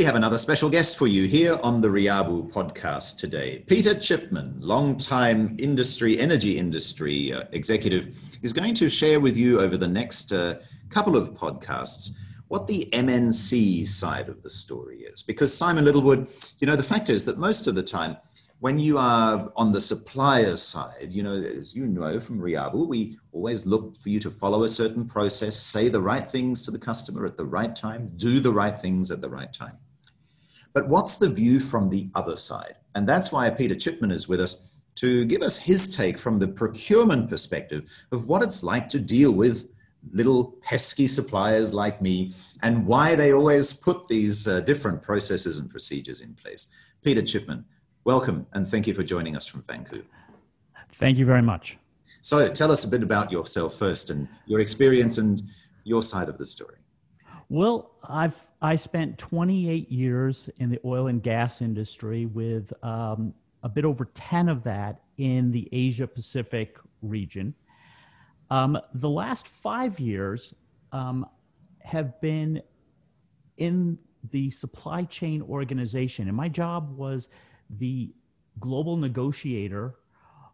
We have another special guest for you here on the Riabu podcast today. Peter Chipman, long-time industry, energy industry uh, executive, is going to share with you over the next uh, couple of podcasts what the MNC side of the story is. Because Simon Littlewood, you know, the fact is that most of the time, when you are on the supplier side, you know, as you know from Riabu, we always look for you to follow a certain process, say the right things to the customer at the right time, do the right things at the right time. But what's the view from the other side? And that's why Peter Chipman is with us to give us his take from the procurement perspective of what it's like to deal with little pesky suppliers like me and why they always put these uh, different processes and procedures in place. Peter Chipman, welcome and thank you for joining us from Vancouver. Thank you very much. So, tell us a bit about yourself first and your experience and your side of the story. Well, I've I spent 28 years in the oil and gas industry, with um, a bit over 10 of that in the Asia Pacific region. Um, the last five years um, have been in the supply chain organization, and my job was the global negotiator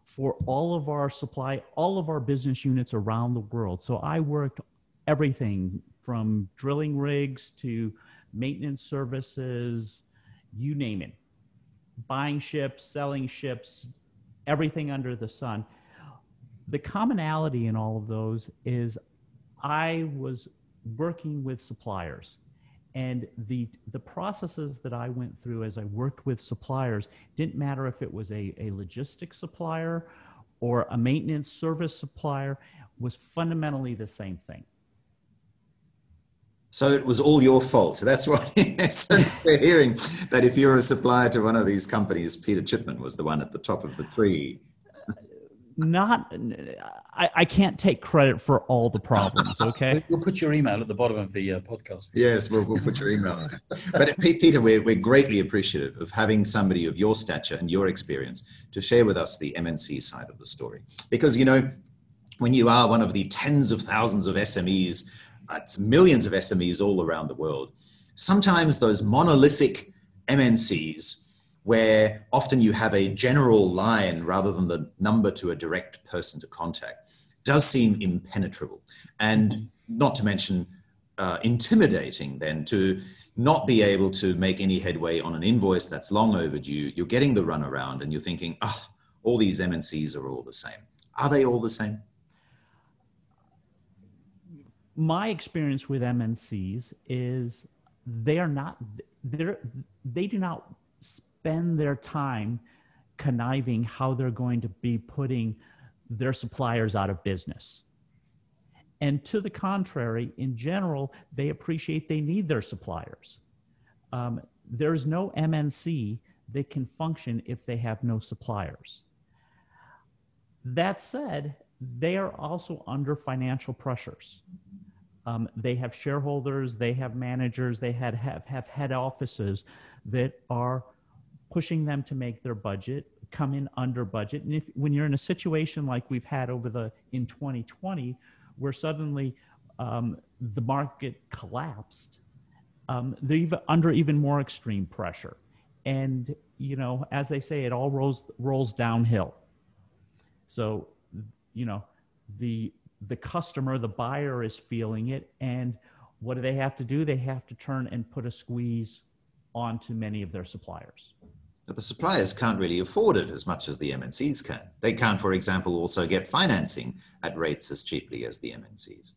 for all of our supply, all of our business units around the world. So I worked everything from drilling rigs to maintenance services, you name it. Buying ships, selling ships, everything under the sun. The commonality in all of those is I was working with suppliers and the the processes that I went through as I worked with suppliers didn't matter if it was a, a logistics supplier or a maintenance service supplier was fundamentally the same thing. So it was all your fault. That's what in essence we're hearing that if you're a supplier to one of these companies, Peter Chipman was the one at the top of the tree. Not I, I, can't take credit for all the problems okay? We'll put your email at the bottom of the uh, podcast. Yes we'll, we'll put your email but peter we're, we're greatly appreciative of having somebody of your stature and your experience to share with us the mnc side of the story. Because you know when you are one of the tens of thousands of smes it's millions of smes all around the world sometimes those monolithic mncs where often you have a general line rather than the number to a direct person to contact, does seem impenetrable. And not to mention uh, intimidating then to not be able to make any headway on an invoice that's long overdue. You're getting the runaround and you're thinking, oh, all these MNCs are all the same. Are they all the same? My experience with MNCs is they are not, they're, they do not spend their time conniving how they're going to be putting their suppliers out of business. And to the contrary, in general, they appreciate they need their suppliers. Um, there's no MNC that can function if they have no suppliers. That said, they are also under financial pressures. Um, they have shareholders, they have managers, they had, have, have head offices that are pushing them to make their budget come in under budget. And if when you're in a situation like we've had over the in 2020 where suddenly um, the market collapsed um, they're under even more extreme pressure. And you know as they say it all rolls rolls downhill. So you know the the customer the buyer is feeling it and what do they have to do they have to turn and put a squeeze onto many of their suppliers but the suppliers can't really afford it as much as the MNCs can. They can't, for example, also get financing at rates as cheaply as the MNCs.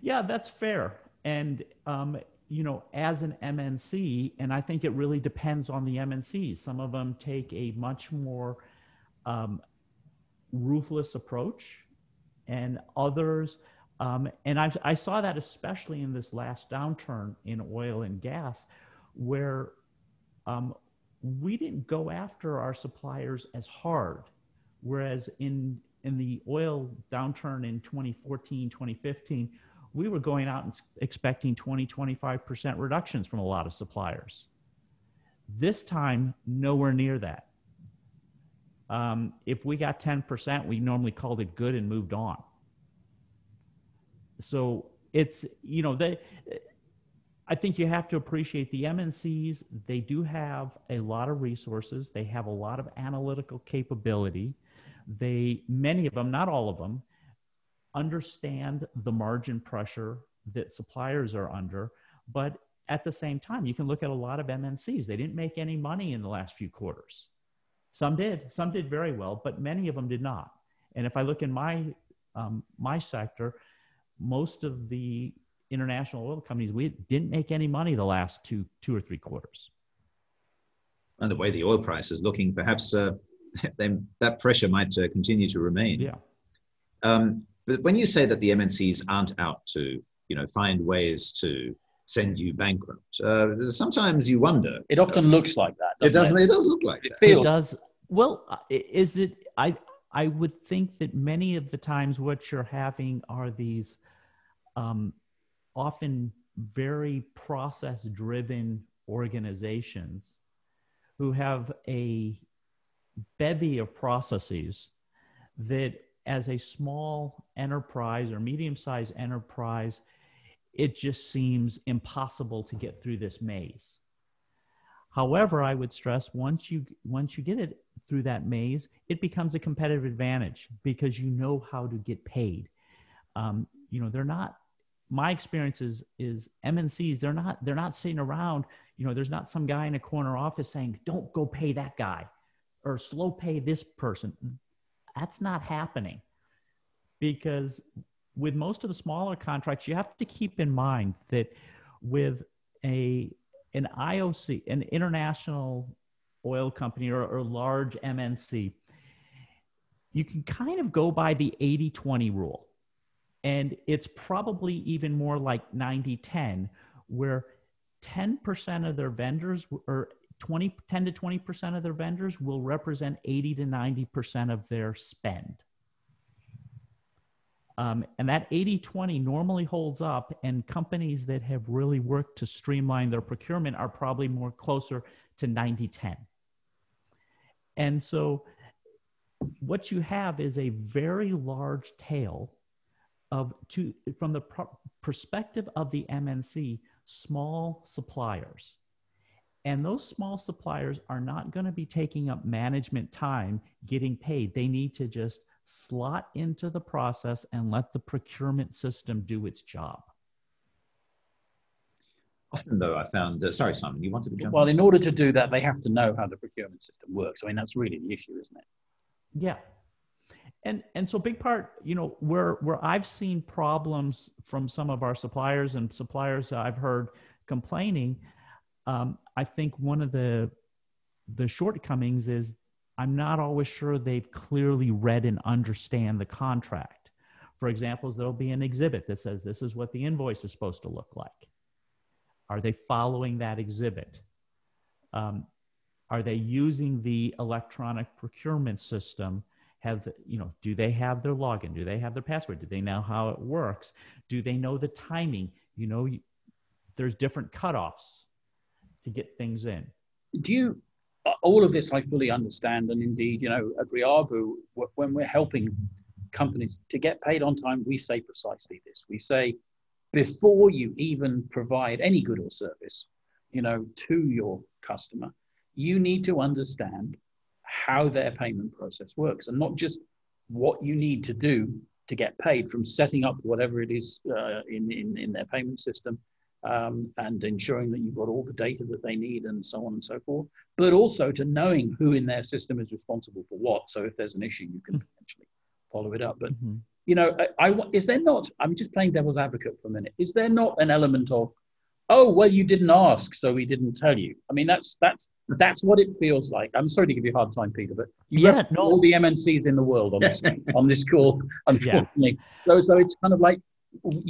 Yeah, that's fair. And, um, you know, as an MNC, and I think it really depends on the MNCs. Some of them take a much more um, ruthless approach, and others, um, and I, I saw that especially in this last downturn in oil and gas, where um, we didn't go after our suppliers as hard. Whereas in in the oil downturn in 2014, 2015, we were going out and expecting 20, 25% reductions from a lot of suppliers. This time, nowhere near that. Um, if we got 10%, we normally called it good and moved on. So it's, you know, they, I think you have to appreciate the MNCs. They do have a lot of resources. They have a lot of analytical capability. They, many of them, not all of them, understand the margin pressure that suppliers are under. But at the same time, you can look at a lot of MNCs. They didn't make any money in the last few quarters. Some did. Some did very well, but many of them did not. And if I look in my um, my sector, most of the international oil companies we didn't make any money the last two two or three quarters. And the way the oil price is looking, perhaps uh, then that pressure might uh, continue to remain. Yeah. Um, but when you say that the MNCs aren't out to, you know, find ways to send you bankrupt, uh, sometimes you wonder. It often looks like that. It doesn't. It? it does look like It that. feels- It does. Well, uh, is it? I I would think that many of the times what you're having are these um, often very process driven organizations who have a bevy of processes that as a small enterprise or medium sized enterprise it just seems impossible to get through this maze however i would stress once you once you get it through that maze it becomes a competitive advantage because you know how to get paid. Um, you know they're not my experience is is mncs they're not they're not sitting around you know there's not some guy in a corner office saying don't go pay that guy or slow pay this person. That's not happening because with most of the smaller contracts you have to keep in mind that with a an ioc an international oil company or, or large mnc you can kind of go by the 80-20 rule. And it's probably even more like 90-10 where 10% of their vendors or 20 10 to 20% of their vendors will represent 80 to 90% of their spend. Um, and that 80 20 normally holds up and companies that have really worked to streamline their procurement are probably more closer to 90 10 and so what you have is a very large tail of to from the perspective of the MNC small suppliers. And those small suppliers are not going to be taking up management time getting paid. They need to just slot into the process and let the procurement system do its job Often, though, I found. Uh, sorry, Simon, you wanted to jump. Well, in order to do that, they have to know how the procurement system works. I mean, that's really the issue, isn't it? Yeah. And and so big part, you know, where where I've seen problems from some of our suppliers and suppliers I've heard complaining, um, I think one of the the shortcomings is I'm not always sure they've clearly read and understand the contract. For example, there'll be an exhibit that says this is what the invoice is supposed to look like. Are they following that exhibit? Um, are they using the electronic procurement system have you know do they have their login do they have their password do they know how it works do they know the timing you know you, there's different cutoffs to get things in Do you, all of this I fully understand. And indeed, you know, at Riabu, when we're helping companies to get paid on time, we say precisely this. We say, before you even provide any good or service, you know, to your customer, you need to understand how their payment process works and not just what you need to do to get paid from setting up whatever it is uh, in, in, in their payment system um, and ensuring that you've got all the data that they need and so on and so forth, but also to knowing who in their system is responsible for what. So if there's an issue, you can potentially follow it up. But Mhm. You know, I, I is there not? I'm just playing devil's advocate for a minute. Is there not an element of, oh well, you didn't ask, so we didn't tell you? I mean, that's that's that's what it feels like. I'm sorry to give you a hard time, Peter, but you Yeah, represent no. all the MNCs in the world on this on this call, unfortunately. So so it's kind of like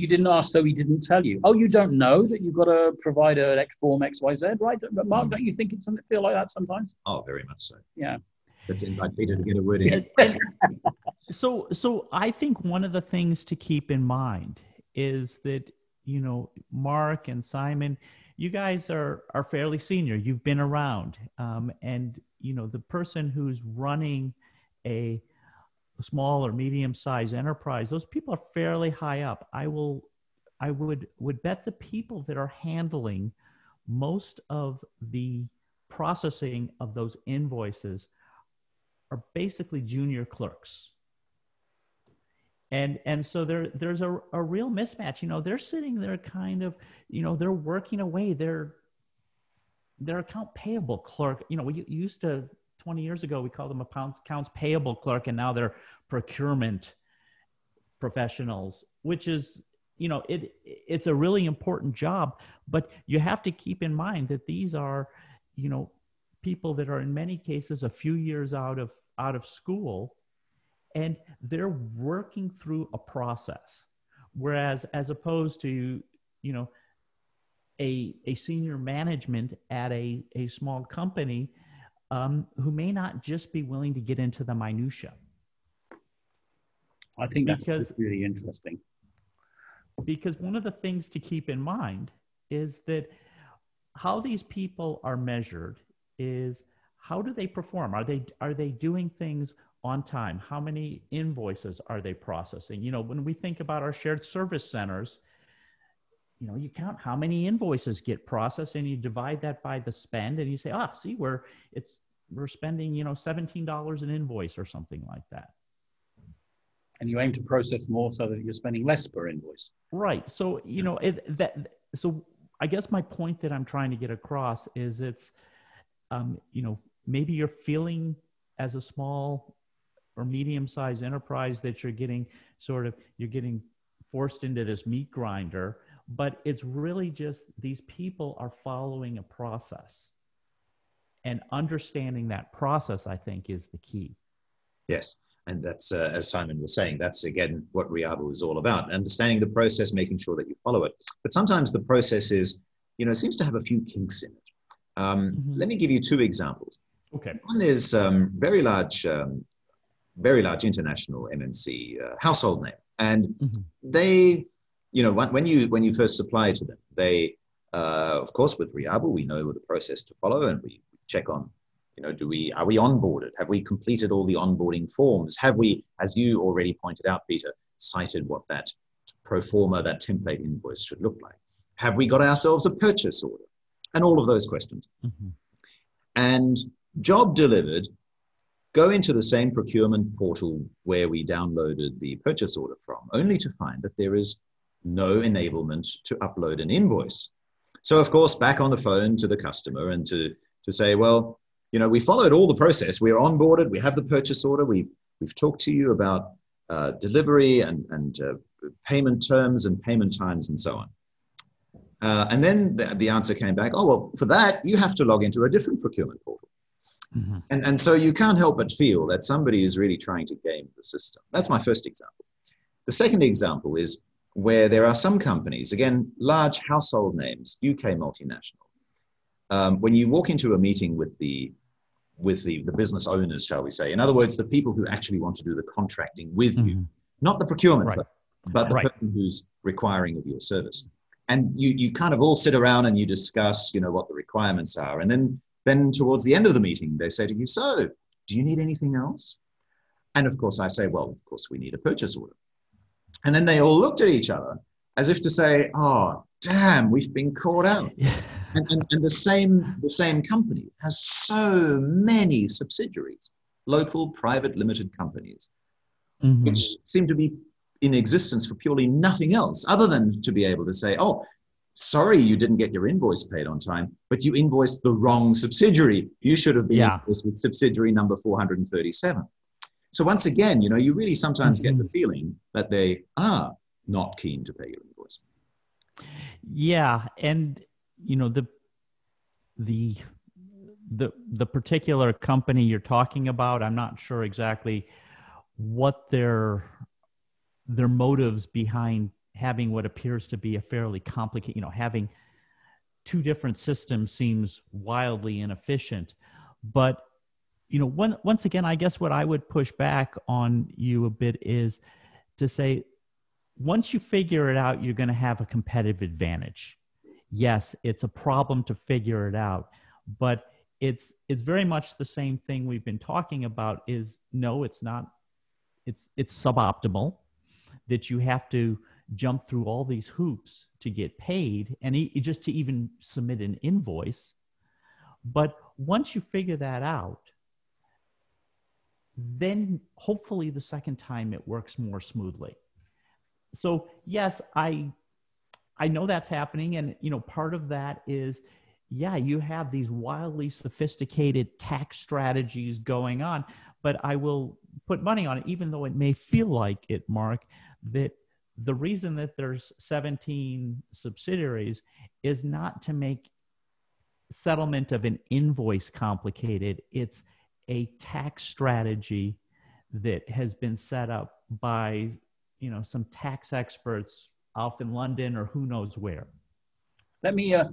you didn't ask, so we didn't tell you. Oh, you don't know that you've got to provide an X form X Y Z, right? But Hmm. Mark, don't you think it doesn't feel like that sometimes? Oh, very much so. Yeah. Let's invite Peter to get a word in. And- and so so i think one of the things to keep in mind is that you know mark and simon you guys are are fairly senior. You've been around. Um, and you know the person who's running a small or medium sized enterprise those people are fairly high up. I will I would would bet the people that are handling most of the processing of those invoices are basically junior clerks. And and so there there's a, a real mismatch. You know, they're sitting there kind of, you know, they're working away. They're their account payable clerk, you know, we used to 20 years ago we called them accounts payable clerk, and now they're procurement professionals, which is you know it it's a really important job but you have to keep in mind that these are you know people that are in many cases a few years out of out of school and they're working through a process. Whereas as opposed to you know a, a senior management at a, a small company um, who may not just be willing to get into the minutia. I think that's because, really interesting. Because one of the things to keep in mind is that how these people are measured is how do they perform are they are they doing things on time how many invoices are they processing you know when we think about our shared service centers you know you count how many invoices get processed and you divide that by the spend and you say ah see we're it's we're spending you know $17 an invoice or something like that and you aim to process more so that you're spending less per invoice. Right. So you know it, that. So I guess my point that I'm trying to get across is it's, um, you know, maybe you're feeling as a small or medium-sized enterprise that you're getting sort of you're getting forced into this meat grinder, but it's really just these people are following a process, and understanding that process, I think, is the key. Yes. And that's, uh, as Simon was saying, that's again what Riabu is all about understanding the process, making sure that you follow it. But sometimes the process is, you know, seems to have a few kinks in it. Um, mm-hmm. Let me give you two examples. Okay. One is um, very large, um, very large international MNC uh, household name, and mm-hmm. they, you know, when you when you first supply to them, they, uh, of course, with Riabu, we know the process to follow, and we check on you know, do we are we onboarded? Have we completed all the onboarding forms? Have we, as you already pointed out, Peter, cited what that pro forma, that template invoice should look like? Have we got ourselves a purchase order? And all of those questions. Mm-hmm. And job delivered, go into the same procurement portal where we downloaded the purchase order from, only to find that there is no enablement to upload an invoice. So, of course, back on the phone to the customer and to, to say, well, you know, we followed all the process. We are onboarded. We have the purchase order. We've we've talked to you about uh, delivery and and uh, payment terms and payment times and so on. Uh, and then the, the, answer came back, oh well, for that you have to log into a different procurement portal. Mm-hmm. And and so you can't help but feel that somebody is really trying to game the system. That's my first example. The second example is where there are some companies, again, large household names, UK multinational, um, when you walk into a meeting with the with the, the business owners, shall we say, in other words, the people who actually want to do the contracting with mm-hmm. you, not the procurement, right. but the right. person who's requiring of your service. And you, you kind of all sit around and you discuss, you know, what the requirements are. And then, then towards the end of the meeting, they say to you, so do you need anything else? And of course, I say, well, of course, we need a purchase order. And then they all looked at each other as if to say, oh, damn, we've been caught out. and, and, and the same the same company has so many subsidiaries, local private limited companies, mm-hmm. which seem to be in existence for purely nothing else other than to be able to say, oh, sorry you didn't get your invoice paid on time, but you invoiced the wrong subsidiary. You should have been yeah. invoiced with subsidiary number 437. So once again, you know, you really sometimes mm-hmm. get the feeling that they are not keen to pay your invoice. Yeah, and you know the the the the particular company you're talking about i'm not sure exactly what their their motives behind having what appears to be a fairly complicated you know having two different systems seems wildly inefficient. But you know once again i guess what i would push back on you a bit is to say once you figure it out you're going to have a competitive advantage. Yes, it's a problem to figure it out, but it's it's very much the same thing we've been talking about is no it's not it's it's suboptimal that you have to jump through all these hoops to get paid and e- just to even submit an invoice. But once you figure that out, then hopefully the second time it works more smoothly. So yes, I I know that's happening and you know part of that is yeah, you have these wildly sophisticated tax strategies going on, but I will put money on it even though it may feel like it Mark that the reason that there's 17 subsidiaries is not to make settlement of an invoice complicated. It's a tax strategy that has been set up by you know some tax experts off in London or who knows where. Let me uh,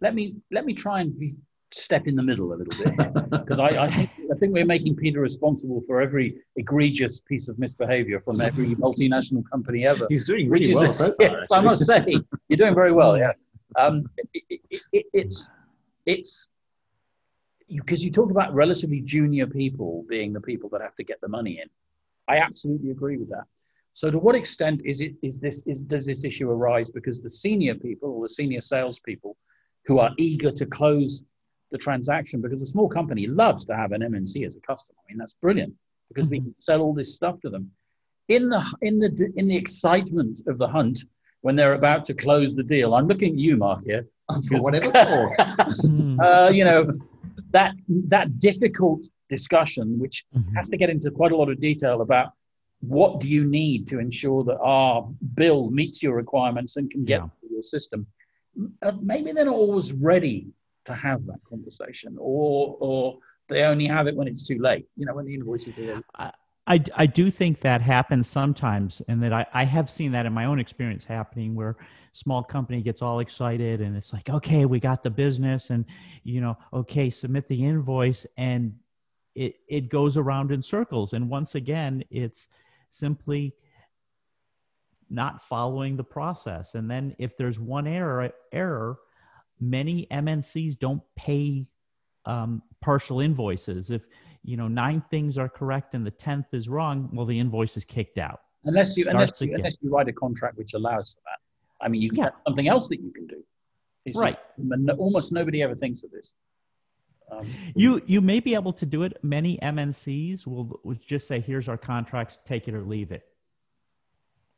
let me let me try and be, step in the middle a little bit because I, I, think I think we're making Peter responsible for every egregious piece of misbehavior from every multinational company ever. He's doing really well a, so far. Yes, I must say you're doing very well. Yeah, um, it, it, it, it's it's because you talk about relatively junior people being the people that have to get the money in. I absolutely agree with that. So, to what extent is it is this is does this issue arise because the senior people or the senior salespeople who are eager to close the transaction because a small company loves to have an MNC as a customer. I mean, that's brilliant because we mm-hmm. can sell all this stuff to them. In the in the in the excitement of the hunt when they're about to close the deal, I'm looking at you, Mark, here. For whatever for. uh, you know, that that difficult discussion, which mm-hmm. has to get into quite a lot of detail about what do you need to ensure that our bill meets your requirements and can get yeah. your system. Uh, maybe they're not always ready to have that conversation, or or they only have it when it's too late. You know, when the invoice is. I, I, I do think that happens sometimes, and that I, I have seen that in my own experience happening where small company gets all excited and it's like, okay, we got the business, and you know, okay, submit the invoice, and it it goes around in circles. And once again, it's simply not following the process. And then if there's one error error, many MNCs don't pay um, partial invoices. If you know nine things are correct and the tenth is wrong, well, the invoice is kicked out. Unless you unless you, unless you, write a contract which allows for that. I mean, you can yeah. something else that you can do. You right. almost nobody ever thinks of this. Um, you you may be able to do it. Many MNCs will, will just say, "Here's our contracts. Take it or leave it."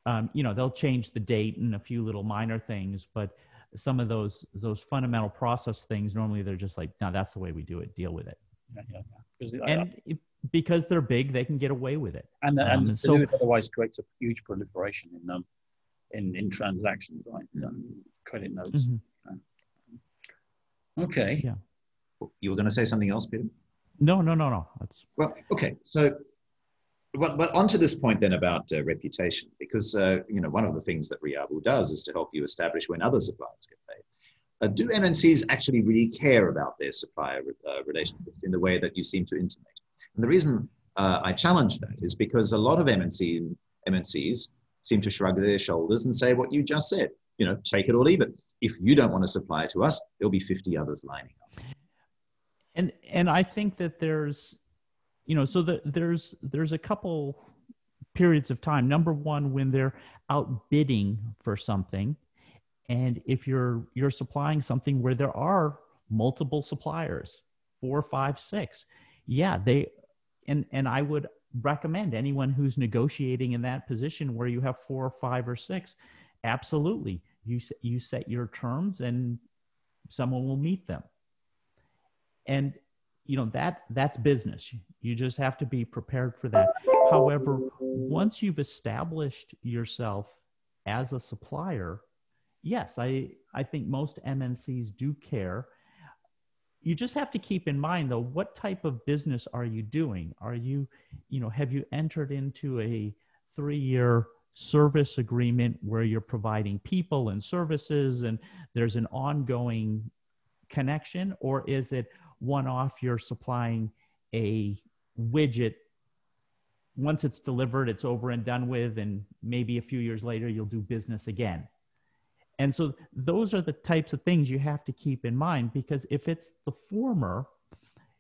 Um, you know, they'll change the date and a few little minor things, but some of those those fundamental process things normally they're just like, "No, that's the way we do it. Deal with it." Yeah, yeah, yeah. And it, because they're big, they can get away with it. And, um, and, and so, it otherwise creates a huge proliferation in um, in in transactions, right? Um, credit notes. Mm-hmm. Okay. Yeah you were going to say something else, Peter? No, no, no, no. That's well, okay. So, but but onto this point then about uh, reputation, because uh, you know one of the things that Riabu does is to help you establish when other suppliers get paid. Uh, do MNCs actually really care about their supplier uh, relationships in the way that you seem to intimate? And the reason uh, I challenge that is because a lot of MNC MNCs seem to shrug their shoulders and say what you just said. You know, take it or leave it. If you don't want to supply to us, there'll be 50 others lining up and and i think that there's you know so that there's there's a couple periods of time. Number one when they're outbidding for something and if you're you're supplying something where there are multiple suppliers four five six yeah they and and i would recommend anyone who's negotiating in that position where you have four or five or six absolutely you you set your terms and someone will meet them. And you know that that's business. You just have to be prepared for that. However once you've established yourself as a supplier yes i i think most mncs do care. You just have to keep in mind though what type of business are you doing? Are you you know have you entered into a 3 year service agreement where you're providing people and services and there's an ongoing connection or is it one off, you're supplying a widget. Once it's delivered, it's over and done with, and maybe a few years later, you'll do business again. And so, those are the types of things you have to keep in mind because if it's the former,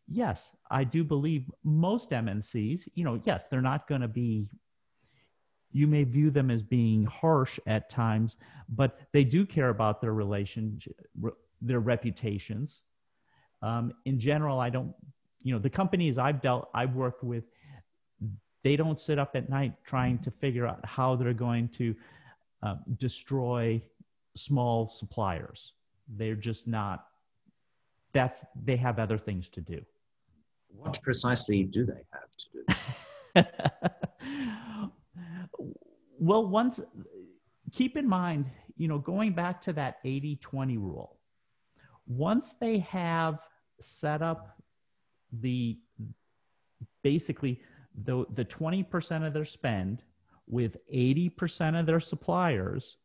yes, I do believe most MNCs, you know, yes, they're not going to be you may view them as being harsh at times, but they do care about their relationship, their reputations. Um, in general, I don't, you know, the companies I've dealt, I've worked with, they don't sit up at night trying to figure out how they're going to uh, destroy small suppliers. They're just not. That's they have other things to do. What precisely do they have to do? well, once keep in mind, you know, going back to that 80 20 rule, once they have set up the basically the, the 20% of their spend with 80% of their suppliers,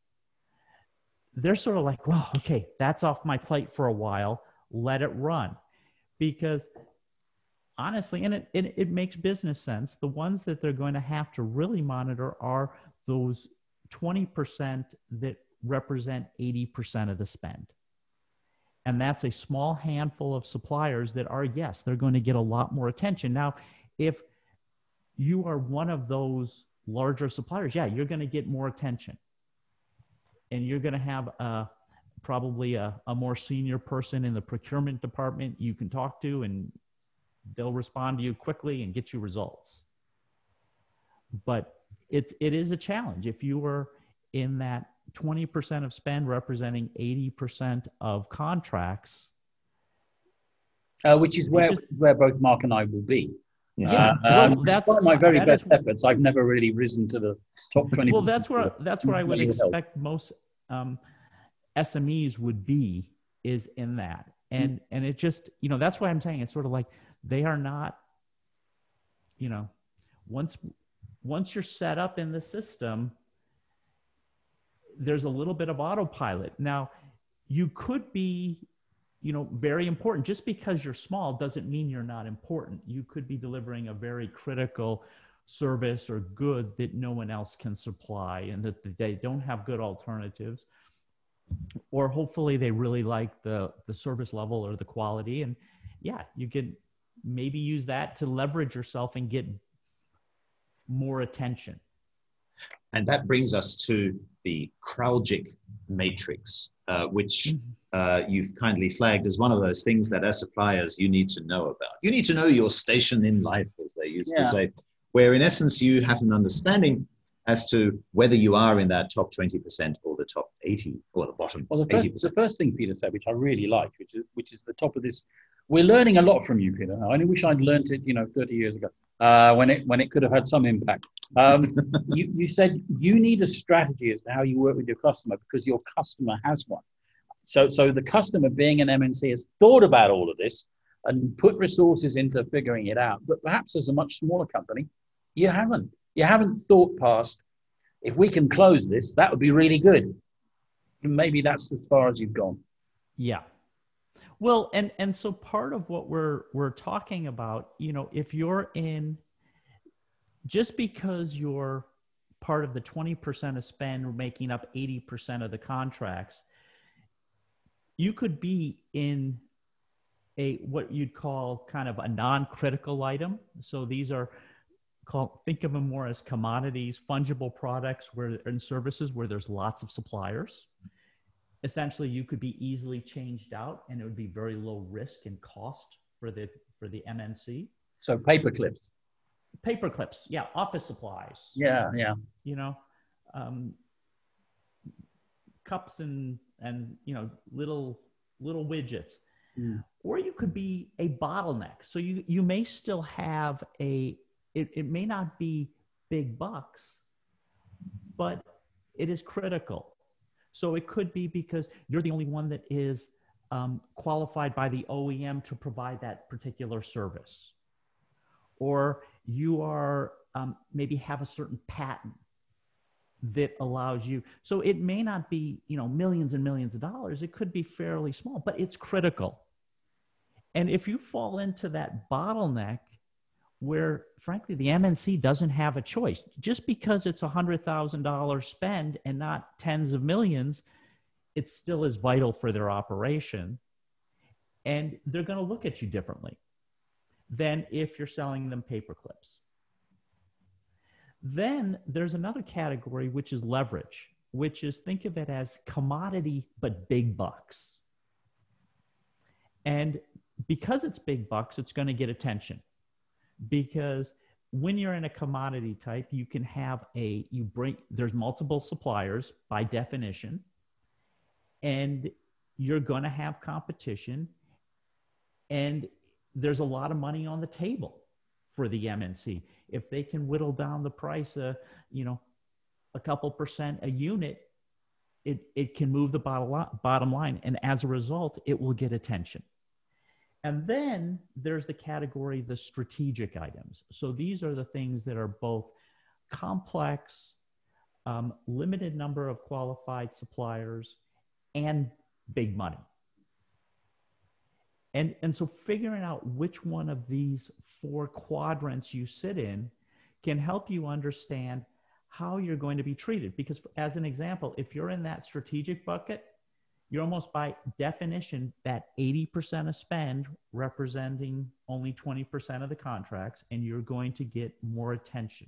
they're sort of like, well, okay, that's off my plate for a while. Let it run. Because honestly, and it, it, it makes business sense, the ones that they're going to have to really monitor are those 20% that represent 80% of the spend. And that's a small handful of suppliers that are, yes, they're going to get a lot more attention. Now, if you are one of those larger suppliers, yeah, you're going to get more attention. And you're going to have a, probably a, a more senior person in the procurement department you can talk to, and they'll respond to you quickly and get you results. But it, it is a challenge. If you were in that 20% of spend representing 80% of contracts. Uh, which is where, just, where both Mark and I will be. Yeah, uh, well, um, that's my very best is, efforts. I've never really risen to the top 20. Well, that's where that's where I would expect most um, SMEs would be is in that, and mm-hmm. and it just you know that's why I'm saying it's sort of like they are not, you know, once once you're set up in the system, there's a little bit of autopilot. Now, you could be, you know, very important. Just because you're small doesn't mean you're not important. You could be delivering a very critical service or good that no one else can supply and that they don't have good alternatives or hopefully they really like the the service level or the quality and yeah you can maybe use that to leverage yourself and get more attention and that brings us to the Kraljic matrix, uh, which mm-hmm. uh, you've kindly flagged as one of those things that as suppliers you need to know about. You need to know your station in life, as they used yeah. to say, where in essence you have an understanding as to whether you are in that top 20% or the top 80 or the bottom well, the first, 80%. the first thing Peter said, which I really liked, which is, which is the top of this, we're learning a lot from you, Peter. I only wish I'd learned it, you know, 30 years ago uh, when, it, when it could have had some impact. Um, you, you said you need a strategy as to how you work with your customer because your customer has one. So, so the customer, being an MNC, has thought about all of this and put resources into figuring it out. But perhaps as a much smaller company, you haven't. You haven't thought past. If we can close this, that would be really good. Maybe that's as far as you've gone. Yeah. Well, and and so part of what we're we're talking about, you know, if you're in just because you're part of the 20% of spend making up 80% of the contracts you could be in a what you'd call kind of a non-critical item. So these are called think of them more as commodities fungible products where and services where there's lots of suppliers essentially you could be easily changed out and it would be very low risk and cost for the for the mnc so paper clips. Paper clips yeah office supplies. Yeah yeah. You know um, cups and and you know little little widgets. Mm. or you could be a bottleneck. So you you may still have a it, it may not be big bucks but it is critical so it could be because you're the only one that is um, qualified by the OEM to provide that particular service. Or you are um, maybe have a certain patent that allows you. So it may not be you know millions and millions of dollars. It could be fairly small but it's critical. And if you fall into that bottleneck where frankly the mnc doesn't have a choice just because it's a hundred thousand dollar spend and not tens of millions it still is vital for their operation and they're going to look at you differently than if you're selling them paper clips. Then there's another category, which is leverage, which is think of it as commodity, but big bucks. And because it's big bucks, it's going to get attention because when you're in a commodity type, you can have a, you bring, there's multiple suppliers by definition, and you're going to have competition, and there's a lot of money on the table for the MNC. If they can whittle down the price, uh, you know, a couple percent a unit, it, it can move the bottom line. And as a result, it will get attention. And then there's the category, the strategic items. So these are the things that are both complex, um, limited number of qualified suppliers, and big money. And, and so figuring out which one of these four quadrants you sit in can help you understand how you're going to be treated. Because, as an example, if you're in that strategic bucket, you're almost by definition that 80% of spend representing only 20% of the contracts, and you're going to get more attention.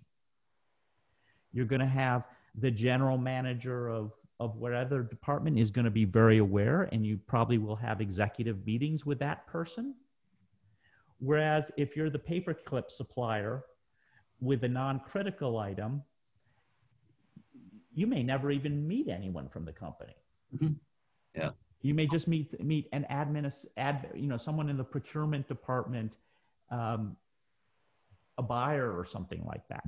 You're going to have the general manager of, of whatever department is going to be very aware, and you probably will have executive meetings with that person. Whereas if you're the paperclip supplier with a non critical item, you may never even meet anyone from the company. Mm-hmm. Yeah. You may just meet meet an admin, ad, you know, someone in the procurement department, um, a buyer or something like that.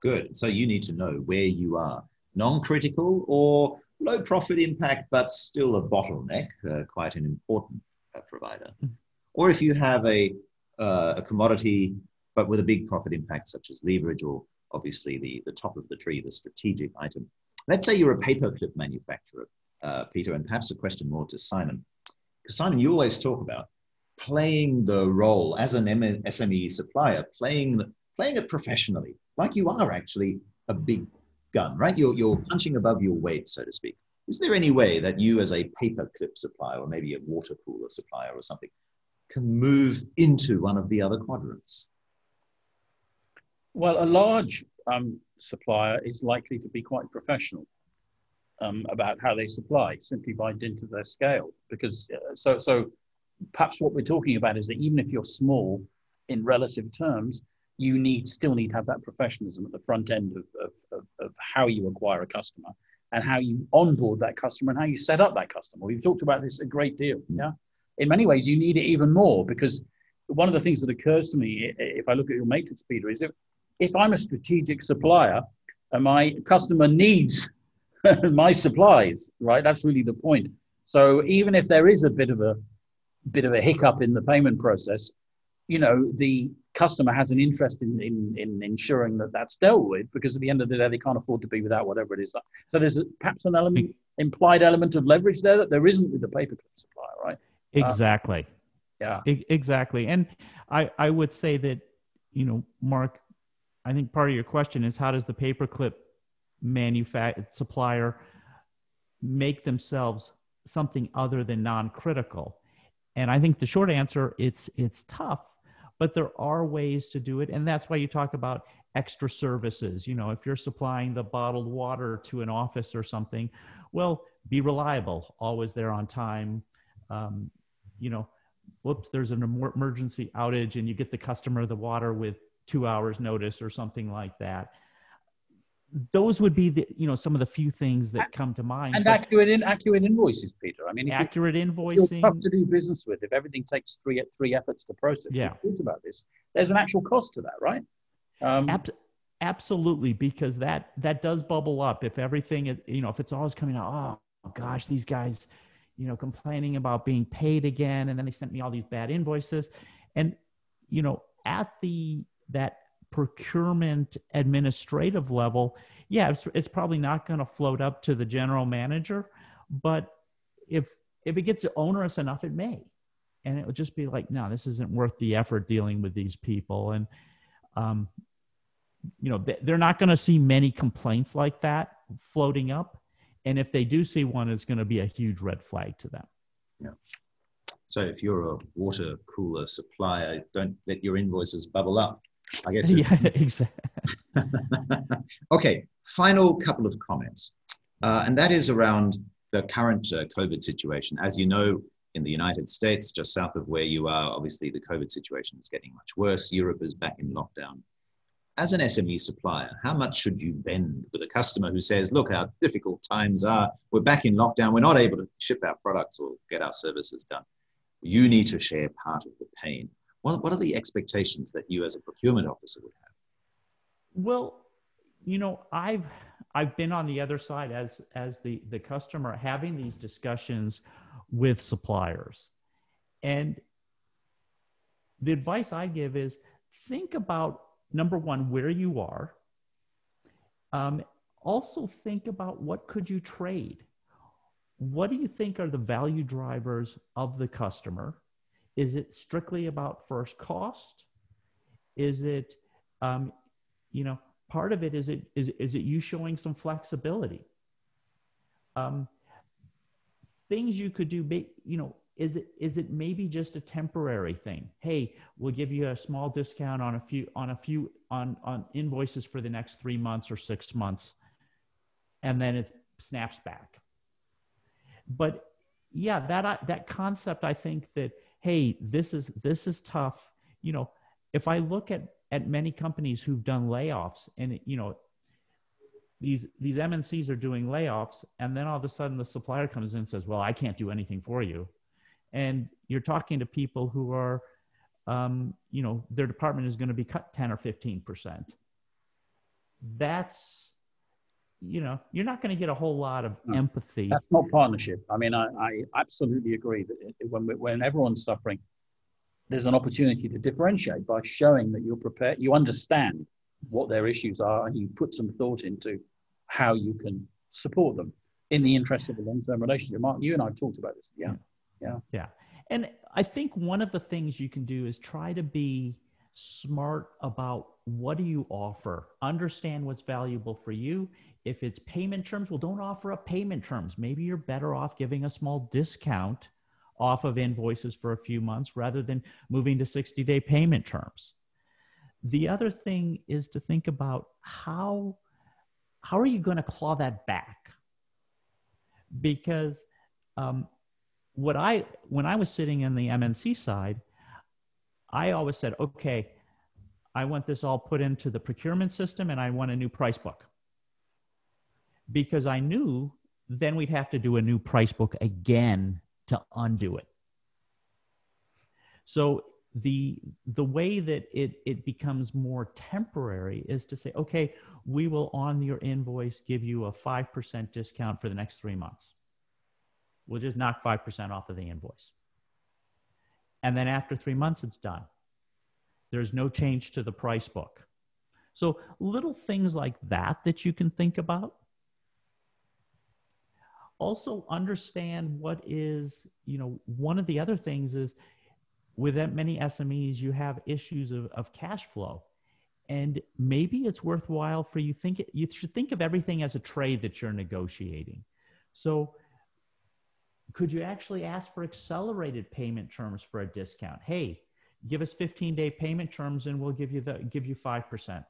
Good. So you need to know where you are, non-critical or low profit impact, but still a bottleneck, uh, quite an important uh, provider. Mm-hmm. Or if you have a uh, a commodity but with a big profit impact, such as leverage or obviously the, the top of the tree, the strategic item. Let's say you're a paperclip manufacturer uh, Peter, and perhaps a question more to Simon. Because Simon, you always talk about playing the role as an SME supplier, playing playing it professionally, like you are actually a big gun, right? You're you're punching above your weight, so to speak. Is there any way that you, as a paperclip supplier, or maybe a water cooler supplier or something, can move into one of the other quadrants? Well, a large um, supplier is likely to be quite professional um, about how they supply simply by dint of their scale. Because uh, so so perhaps what we're talking about is that even if you're small in relative terms, you need still need to have that professionalism at the front end of, of, of, of how you acquire a customer and how you onboard that customer and how you set up that customer. We've talked about this a great deal. Yeah. In many ways, you need it even more because one of the things that occurs to me, if I look at your matrix, Peter, is that if I'm a strategic supplier and my customer needs my supplies, right? That's really the point. So even if there is a bit of a bit of a hiccup in the payment process, you know, the customer has an interest in, in, in ensuring that that's dealt with because at the end of the day, they can't afford to be without whatever it is. So there's a, perhaps an element, implied element of leverage there that there isn't with the paperclip supplier, right? Exactly. Uh, yeah. exactly. And I, I would say that, you know, Mark, I think part of your question is how does the paperclip manufacturer supplier make themselves something other than non-critical. And i think the short answer it's it's tough but there are ways to do it. And that's why you talk about extra services. You know if you're supplying the bottled water to an office or something well be reliable always there on time. Um, you know whoops there's an emergency outage and you get the customer the water with two hours notice or something like that those would be the you know some of the few things that come to mind. And accurate in accurate invoices, Peter. I mean, accurate you, invoicing. Tough to do business with if everything takes three three efforts to process. Yeah, we talked about this. There's an actual cost to that, right? Um, Ab- absolutely, because that that does bubble up if everything you know if it's always coming out. Oh gosh, these guys, you know, complaining about being paid again, and then they sent me all these bad invoices, and you know at the that procurement administrative level, yeah, it's, it's probably not going to float up to the general manager, but if if it gets onerous enough, it may, and it would just be like, no, this isn't worth the effort dealing with these people, and um, you know, they're not going to see many complaints like that floating up, and if they do see one, it's going to be a huge red flag to them. Yeah. So if you're a water cooler supplier, don't let your invoices bubble up. I guess. yeah, exactly. okay, final couple of comments. Uh, and that is around the current uh, COVID situation. As you know, in the United States, just south of where you are, obviously the COVID situation is getting much worse. Europe is back in lockdown. As an SME supplier, how much should you bend with a customer who says, look, how difficult times are, we're back in lockdown, we're not able to ship our products or get our services done. You need to share part of the pain. What, what are the expectations that you as a procurement officer would have? Well, you know, I've I've been on the other side as as the the customer having these discussions with suppliers. And the advice I give is think about number one where you are. Um, also think about what could you trade. What do you think are the value drivers of the customer? Is it strictly about first cost? Is it um, you know part of it is it is, is it you showing some flexibility? Um, things you could do you know is it is it maybe just a temporary thing? Hey we'll give you a small discount on a few on a few on on invoices for the next three months or six months and then it snaps back. But yeah that that concept i think that hey this is this is tough. You know if i look at at many companies who've done layoffs and you know these these MNCs are doing layoffs and then all of a sudden the supplier comes in and says well I can't do anything for you. And you're talking to people who are um, you know their department is going to be cut 10 or 15 percent. That's you know you're not going to get a whole lot of no, empathy that's not partnership i mean i, I absolutely agree that when, when everyone's suffering there's an opportunity to differentiate by showing that you're prepared, you understand what their issues are, and you put some thought into how you can support them in the interest of a long-term relationship. Mark, you and I've talked about this. Yeah, yeah, yeah. And I think one of the things you can do is try to be smart about what do you offer. Understand what's valuable for you. If it's payment terms, well, don't offer up payment terms. Maybe you're better off giving a small discount off of invoices for a few months rather than moving to 60 day payment terms. The other thing is to think about how, how are you going to claw that back? Because um, what I, when I was sitting in the MNC side, I always said, okay, I want this all put into the procurement system and I want a new price book. Because I knew then we'd have to do a new price book again to undo it. So the the way that it it becomes more temporary is to say, okay, we will on your invoice give you a five percent discount for the next three months. We'll just knock five percent off of the invoice, and then after three months, it's done. There's no change to the price book. So little things like that that you can think about also understand what is you know one of the other things is with that many smes you have issues of, of cash flow and maybe it's worthwhile for you think you should think of everything as a trade that you're negotiating so could you actually ask for accelerated payment terms for a discount hey give us 15 day payment terms and we'll give you the give you 5%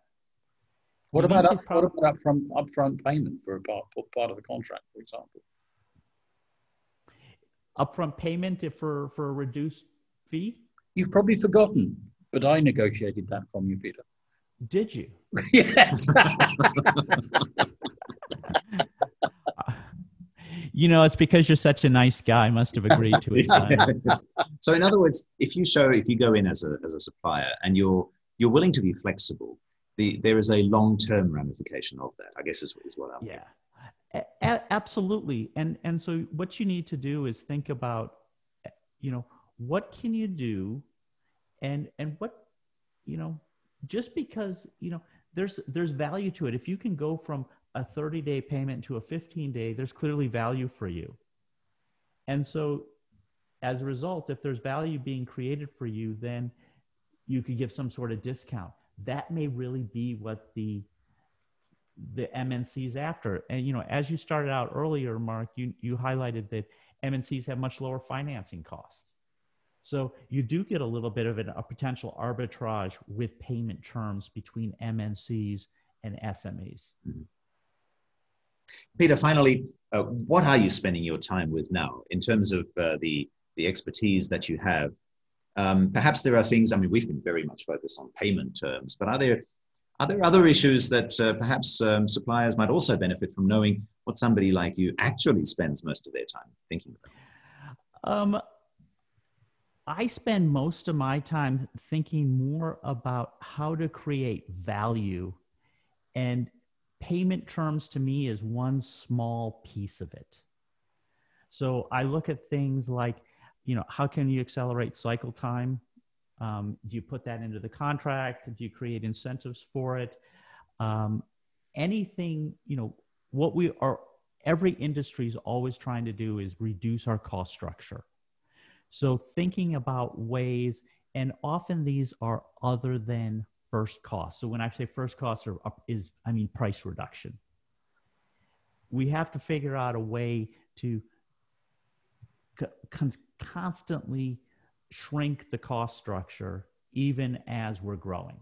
what about, up, what about upfront, upfront payment for a part, part of the contract, for example? upfront payment for, for a reduced fee? You've probably forgotten, but I negotiated that from you, Peter. Did you? yes. you know, it's because you're such a nice guy. I must have agreed to it. so, in other words, if you show, if you go in as a, as a supplier and you're you're willing to be flexible, the, there is a long term ramification of that. I guess is, is what I'm. Yeah. A- absolutely. And and so what you need to do is think about you know what can you do and and what you know just because you know there's there's value to it if you can go from a 30 day payment to a 15 day there's clearly value for you and so as a result if there's value being created for you then you could give some sort of discount that may really be what the the MNCs after. And you know, as you started out earlier, Mark, you you highlighted that MNCs have much lower financing costs. So you do get a little bit of an, a potential arbitrage with payment terms between MNCs and SMEs. Mm-hmm. Peter, finally, uh, what are you spending your time with now in terms of uh, the, the expertise that you have? Um, perhaps there are things, I mean, we've been very much focused on payment terms, but are there, are there other issues that uh, perhaps um, suppliers might also benefit from knowing what somebody like you actually spends most of their time thinking about? Um, I spend most of my time thinking more about how to create value and payment terms to me is one small piece of it. So I look at things like, you know, how can you accelerate cycle time? Um, do you put that into the contract? Do you create incentives for it? Um, anything, you know, what we are, every industry is always trying to do is reduce our cost structure. So thinking about ways, and often these are other than first cost. So when I say first cost are is I mean price reduction. We have to figure out a way to con- constantly shrink the cost structure even as we're growing.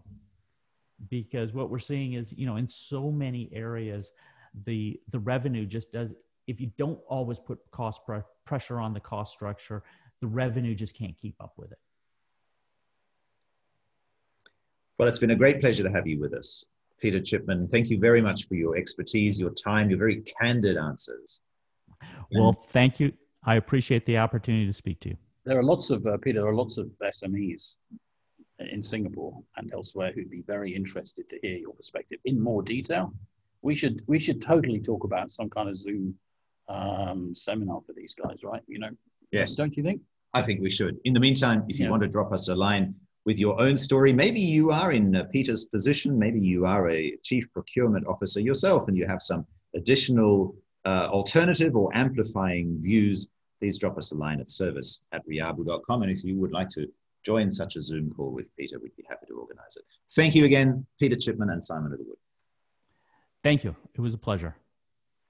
Because what we're seeing is, you know, in so many areas, the the revenue just does. If you don't always put cost pre- pressure on the cost structure, the revenue just can't keep up with it. Well, it's been a great pleasure to have you with us, Peter Chipman. Thank you very much for your expertise, your time, your very candid answers. Well, thank you. I appreciate the opportunity to speak to you. There are lots of, uh, Peter, there are lots of SMEs in Singapore and elsewhere who'd be very interested to hear your perspective in more detail. We should we should totally talk about some kind of Zoom um, seminar for these guys, right? You know, yes, don't you think? I think we should. In the meantime, if you yeah. want to drop us a line, with your own story. Maybe you are in uh, Peter's position. Maybe you are a chief procurement officer yourself and you have some additional uh, alternative or amplifying views. Please drop us a line at service at riabu.com. And if you would like to join such a Zoom call with Peter, we'd be happy to organize it. Thank you again, Peter Chipman and Simon Littlewood. Thank you. It was a pleasure.